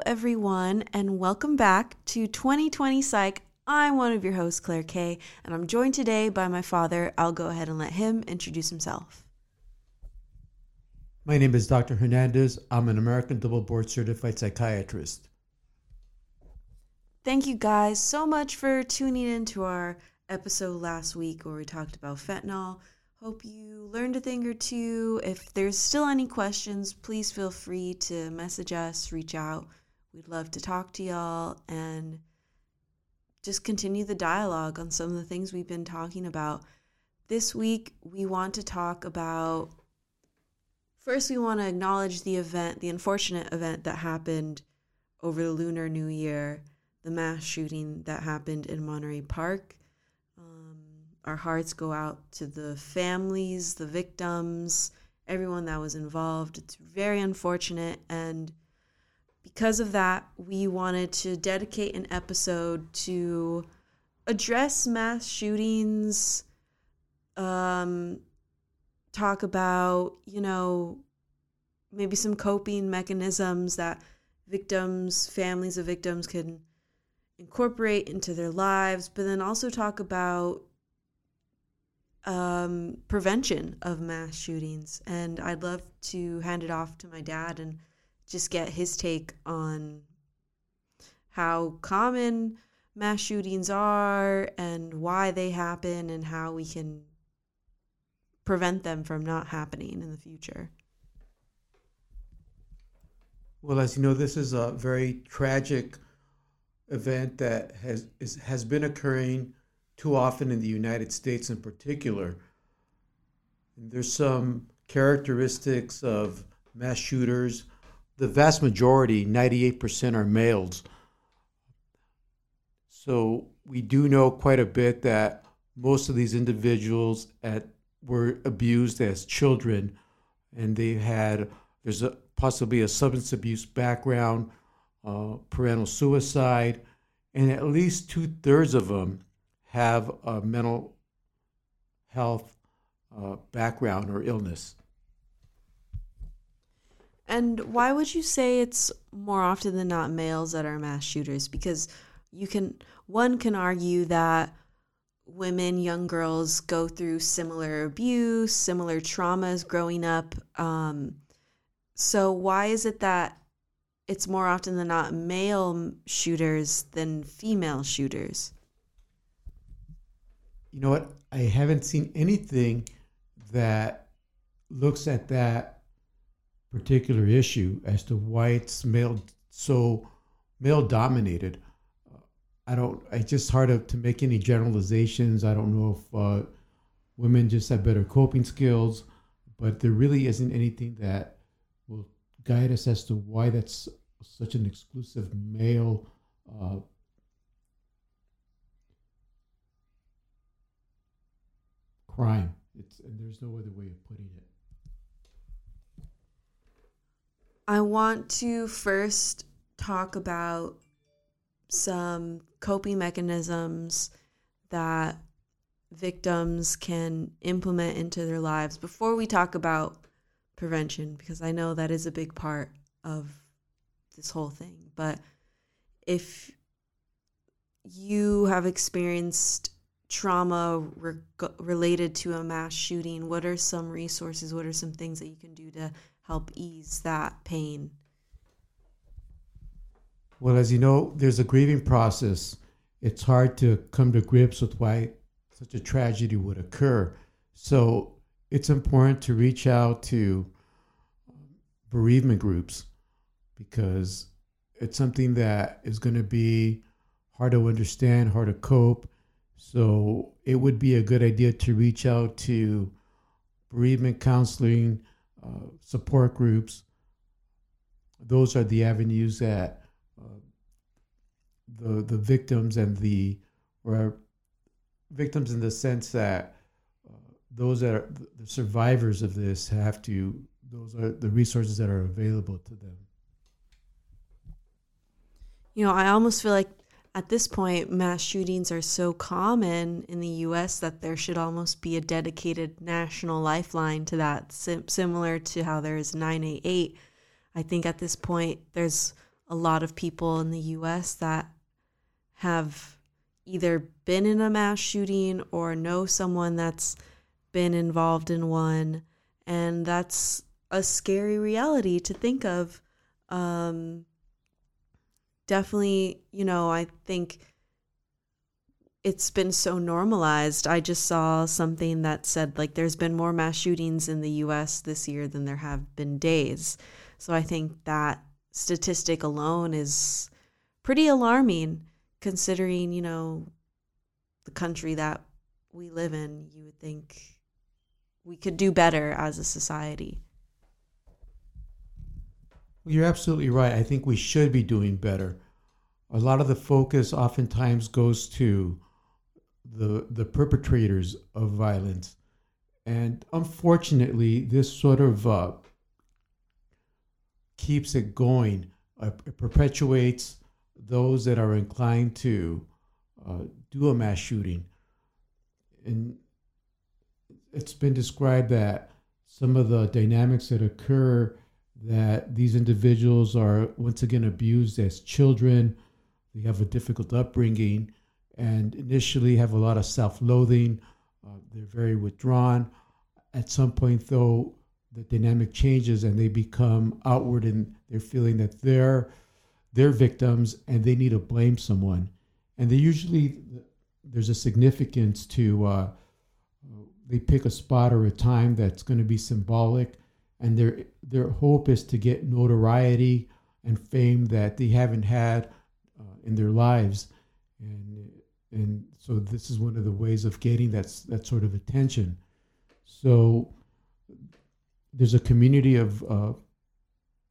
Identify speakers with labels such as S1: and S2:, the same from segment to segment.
S1: Hello, everyone, and welcome back to 2020 Psych. I'm one of your hosts, Claire Kay, and I'm joined today by my father. I'll go ahead and let him introduce himself.
S2: My name is Dr. Hernandez. I'm an American double board certified psychiatrist.
S1: Thank you guys so much for tuning in to our episode last week where we talked about fentanyl. Hope you learned a thing or two. If there's still any questions, please feel free to message us, reach out. We'd love to talk to y'all and just continue the dialogue on some of the things we've been talking about. This week, we want to talk about first, we want to acknowledge the event, the unfortunate event that happened over the Lunar New Year, the mass shooting that happened in Monterey Park um, our hearts go out to the families, the victims, everyone that was involved. It's very unfortunate. And because of that, we wanted to dedicate an episode to address mass shootings, um, talk about, you know, maybe some coping mechanisms that victims, families of victims can incorporate into their lives, but then also talk about um, prevention of mass shootings. And I'd love to hand it off to my dad and just get his take on how common mass shootings are and why they happen and how we can prevent them from not happening in the future.
S2: Well, as you know, this is a very tragic event that has is, has been occurring too often in the United States in particular. There's some characteristics of mass shooters. The vast majority, 98%, are males. So we do know quite a bit that most of these individuals at, were abused as children, and they had there's a, possibly a substance abuse background, uh, parental suicide, and at least two thirds of them have a mental health uh, background or illness.
S1: And why would you say it's more often than not males that are mass shooters? Because you can, one can argue that women, young girls go through similar abuse, similar traumas growing up. Um, so why is it that it's more often than not male shooters than female shooters?
S2: you know what? I haven't seen anything that looks at that particular issue as to why it's male so male dominated. I don't. It's just hard to, to make any generalizations. I don't know if uh, women just have better coping skills, but there really isn't anything that will guide us as to why that's such an exclusive male uh, crime. It's and there's no other way of putting it.
S1: I want to first talk about some coping mechanisms that victims can implement into their lives before we talk about prevention because I know that is a big part of this whole thing. But if you have experienced trauma re- related to a mass shooting, what are some resources? What are some things that you can do to help ease that pain?
S2: Well, as you know, there's a grieving process. It's hard to come to grips with why such a tragedy would occur. So it's important to reach out to bereavement groups because it's something that is going to be hard to understand, hard to cope, so it would be a good idea to reach out to bereavement counseling, uh, support groups. Those are the avenues that uh, the the victims and the or victims in the sense that uh, those that are the survivors of this have to those are the resources that are available to them.
S1: You know, I almost feel like at this point, mass shootings are so common in the US that there should almost be a dedicated national lifeline to that, Sim- similar to how there is 988. I think at this point, there's a lot of people in the US that have either been in a mass shooting or know someone that's been involved in one. And that's a scary reality to think of. Um, definitely, you know, I think it's been so normalized. I just saw something that said like there's been more mass shootings in the US this year than there have been days. So I think that statistic alone is pretty alarming considering, you know, the country that we live in. You would think we could do better as a society.
S2: You're absolutely right. I think we should be doing better. A lot of the focus oftentimes goes to the the perpetrators of violence, and unfortunately, this sort of uh, keeps it going. Uh, it perpetuates those that are inclined to uh, do a mass shooting, and it's been described that some of the dynamics that occur that these individuals are once again abused as children. They have a difficult upbringing and initially have a lot of self loathing. Uh, they're very withdrawn. At some point, though, the dynamic changes and they become outward and they're feeling that they're, they're victims and they need to blame someone. And they usually, there's a significance to, uh, they pick a spot or a time that's going to be symbolic and their their hope is to get notoriety and fame that they haven't had uh, in their lives, and and so this is one of the ways of getting that that sort of attention. So there's a community of uh,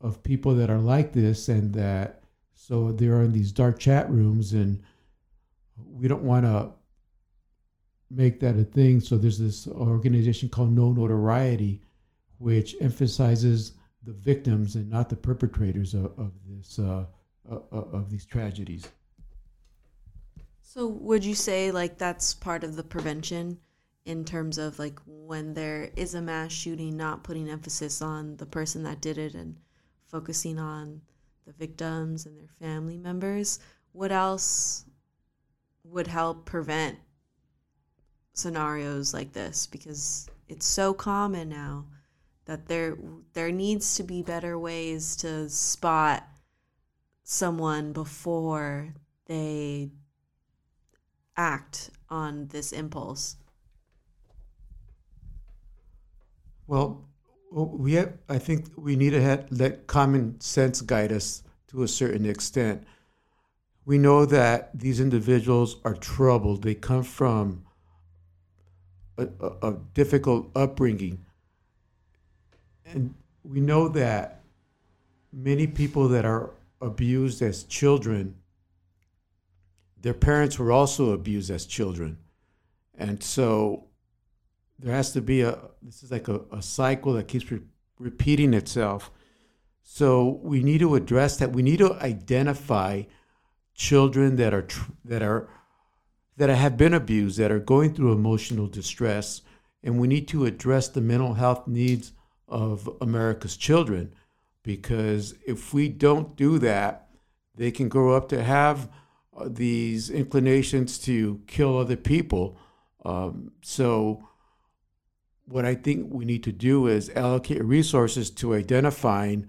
S2: of people that are like this, and that so they're in these dark chat rooms, and we don't want to make that a thing. So there's this organization called No Notoriety which emphasizes the victims and not the perpetrators of, of this uh, uh, of these tragedies.
S1: So, would you say like that's part of the prevention in terms of like when there is a mass shooting, not putting emphasis on the person that did it and focusing on the victims and their family members? What else would help prevent scenarios like this? Because it's so common now that there there needs to be better ways to spot someone before they act on this impulse.
S2: Well, we have, I think we need to have, let common sense guide us to a certain extent. We know that these individuals are troubled. They come from a, a, a difficult upbringing and we know that many people that are abused as children, their parents were also abused as children. And so there has to be a, this is like a, a cycle that keeps re- repeating itself. So we need to address that. We need to identify children that are, tr- that are, that have been abused, that are going through emotional distress, and we need to address the mental health needs of America's children. Because if we don't do that, they can grow up to have uh, these inclinations to kill other people. Um, so, what I think we need to do is allocate resources to identifying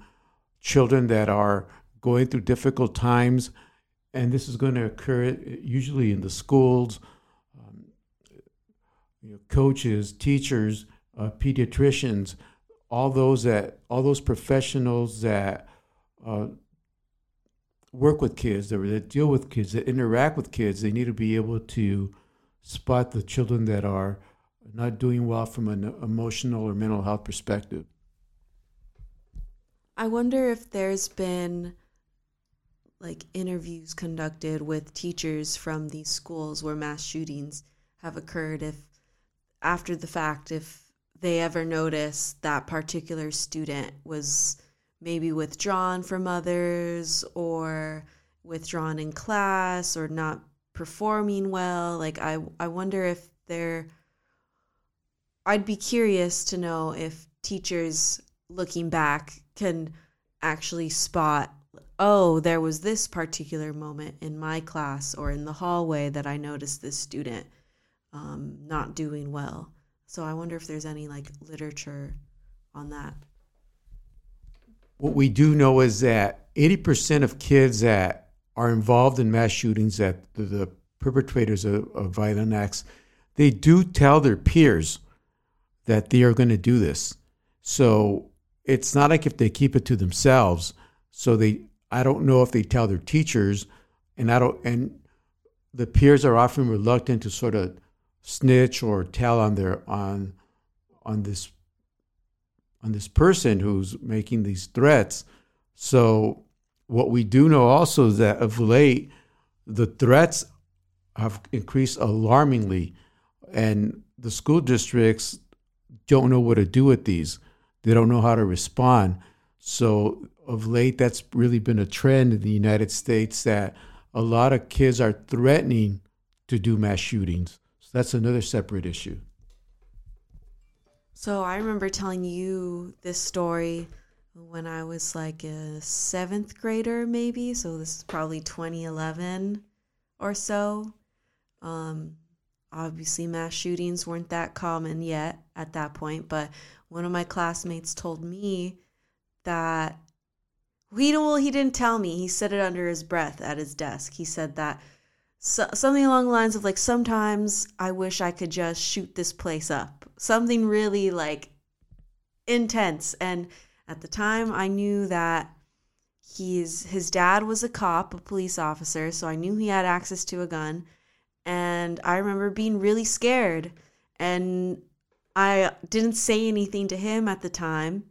S2: children that are going through difficult times. And this is going to occur usually in the schools, um, you know, coaches, teachers, uh, pediatricians, all those that all those professionals that uh, work with kids, that, that deal with kids, that interact with kids, they need to be able to spot the children that are not doing well from an emotional or mental health perspective.
S1: I wonder if there's been like interviews conducted with teachers from these schools where mass shootings have occurred if after the fact if they ever notice that particular student was maybe withdrawn from others or withdrawn in class or not performing well like i i wonder if they're i'd be curious to know if teachers looking back can actually spot oh, there was this particular moment in my class or in the hallway that I noticed this student um, not doing well. So I wonder if there's any like literature on that.
S2: What we do know is that 80% of kids that are involved in mass shootings, that the, the perpetrators of, of violent acts, they do tell their peers that they are going to do this. So it's not like if they keep it to themselves. So they, I don't know if they tell their teachers, and I don't, and the peers are often reluctant to sort of snitch or tell on their on on this on this person who's making these threats. So what we do know also is that of late the threats have increased alarmingly and the school districts don't know what to do with these. They don't know how to respond. So of late that's really been a trend in the United States that a lot of kids are threatening to do mass shootings. That's another separate issue.
S1: So I remember telling you this story when I was like a seventh grader, maybe. So this is probably 2011 or so. Um, obviously, mass shootings weren't that common yet at that point, but one of my classmates told me that he well he didn't tell me. He said it under his breath at his desk. He said that so, something along the lines of like sometimes I wish I could just shoot this place up. Something really like intense. And at the time I knew that he's his dad was a cop, a police officer, so I knew he had access to a gun. And I remember being really scared. And I didn't say anything to him at the time,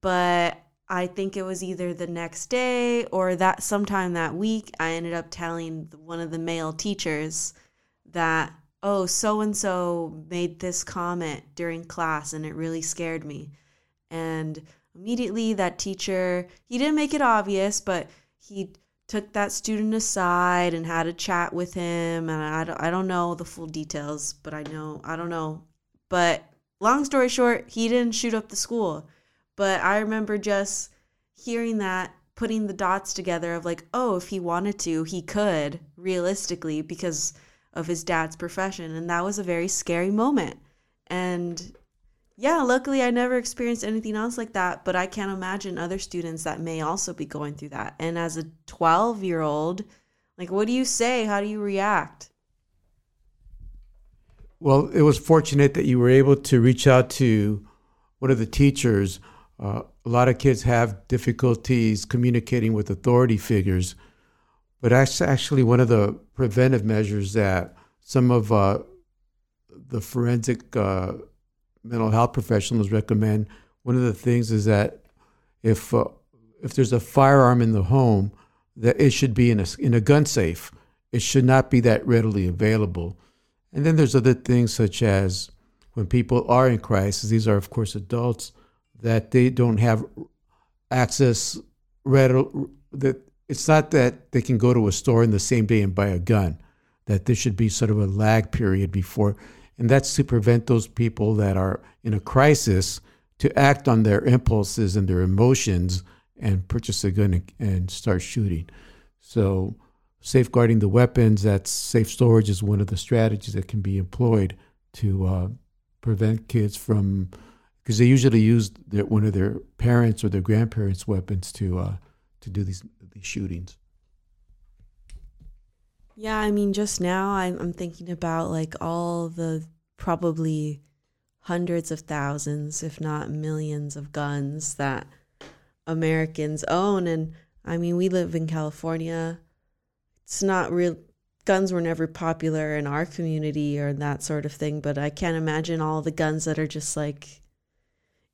S1: but I think it was either the next day or that sometime that week, I ended up telling one of the male teachers that, oh, so and so made this comment during class and it really scared me. And immediately that teacher, he didn't make it obvious, but he took that student aside and had a chat with him. And I don't, I don't know the full details, but I know, I don't know. But long story short, he didn't shoot up the school but I remember just hearing that, putting the dots together of like, oh, if he wanted to, he could realistically because of his dad's profession. And that was a very scary moment. And yeah, luckily I never experienced anything else like that, but I can't imagine other students that may also be going through that. And as a 12 year old, like, what do you say? How do you react?
S2: Well, it was fortunate that you were able to reach out to one of the teachers uh, a lot of kids have difficulties communicating with authority figures, but that's actually one of the preventive measures that some of uh, the forensic uh, mental health professionals recommend. One of the things is that if uh, if there's a firearm in the home, that it should be in a in a gun safe. It should not be that readily available. And then there's other things such as when people are in crisis. These are of course adults that they don't have access that it's not that they can go to a store in the same day and buy a gun that there should be sort of a lag period before and that's to prevent those people that are in a crisis to act on their impulses and their emotions and purchase a gun and, and start shooting. So safeguarding the weapons that's safe storage is one of the strategies that can be employed to uh, prevent kids from because they usually use their, one of their parents or their grandparents' weapons to uh, to do these these shootings.
S1: Yeah, I mean, just now I'm I'm thinking about like all the probably hundreds of thousands, if not millions, of guns that Americans own, and I mean, we live in California. It's not real. Guns were never popular in our community or that sort of thing, but I can't imagine all the guns that are just like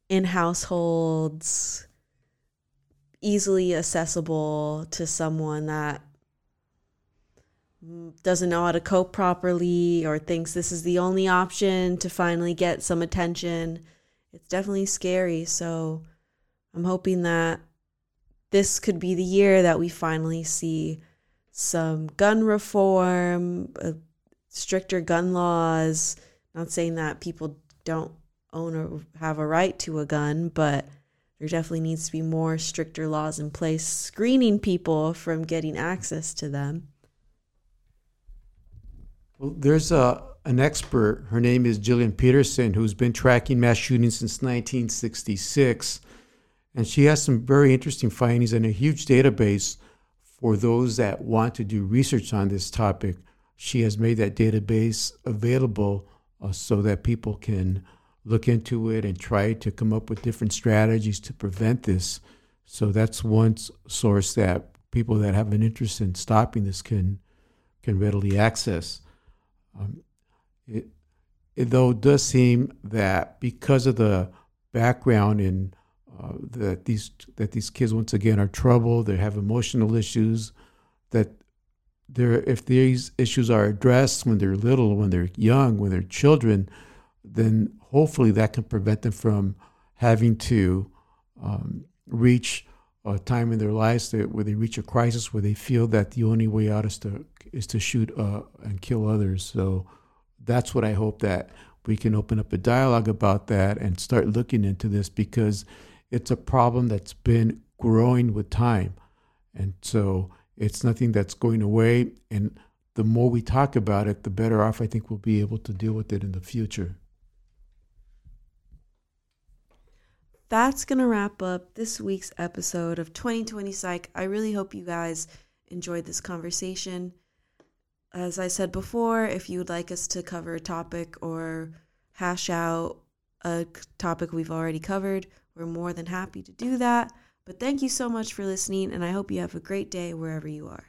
S1: in households easily accessible to someone that doesn't know how to cope properly or thinks this is the only option to finally get some attention. It's definitely scary. So I'm hoping that this could be the year that we finally see some gun reform, uh, stricter gun laws. Not saying that people don't own or have a right to a gun, but there definitely needs to be more stricter laws in place screening people from getting access to them.
S2: Well, there's a an expert. Her name is Jillian Peterson, who's been tracking mass shootings since 1966, and she has some very interesting findings and a huge database for those that want to do research on this topic. She has made that database available uh, so that people can look into it and try to come up with different strategies to prevent this. So that's one source that people that have an interest in stopping this can can readily access. Um, it, it, though it does seem that because of the background in uh, that these that these kids once again are troubled, they have emotional issues, that there if these issues are addressed when they're little, when they're young, when they're children, then hopefully that can prevent them from having to um, reach a time in their lives that, where they reach a crisis where they feel that the only way out is to is to shoot uh, and kill others. So that's what I hope that we can open up a dialogue about that and start looking into this because it's a problem that's been growing with time, and so it's nothing that's going away. And the more we talk about it, the better off I think we'll be able to deal with it in the future.
S1: That's going to wrap up this week's episode of 2020 Psych. I really hope you guys enjoyed this conversation. As I said before, if you would like us to cover a topic or hash out a topic we've already covered, we're more than happy to do that. But thank you so much for listening, and I hope you have a great day wherever you are.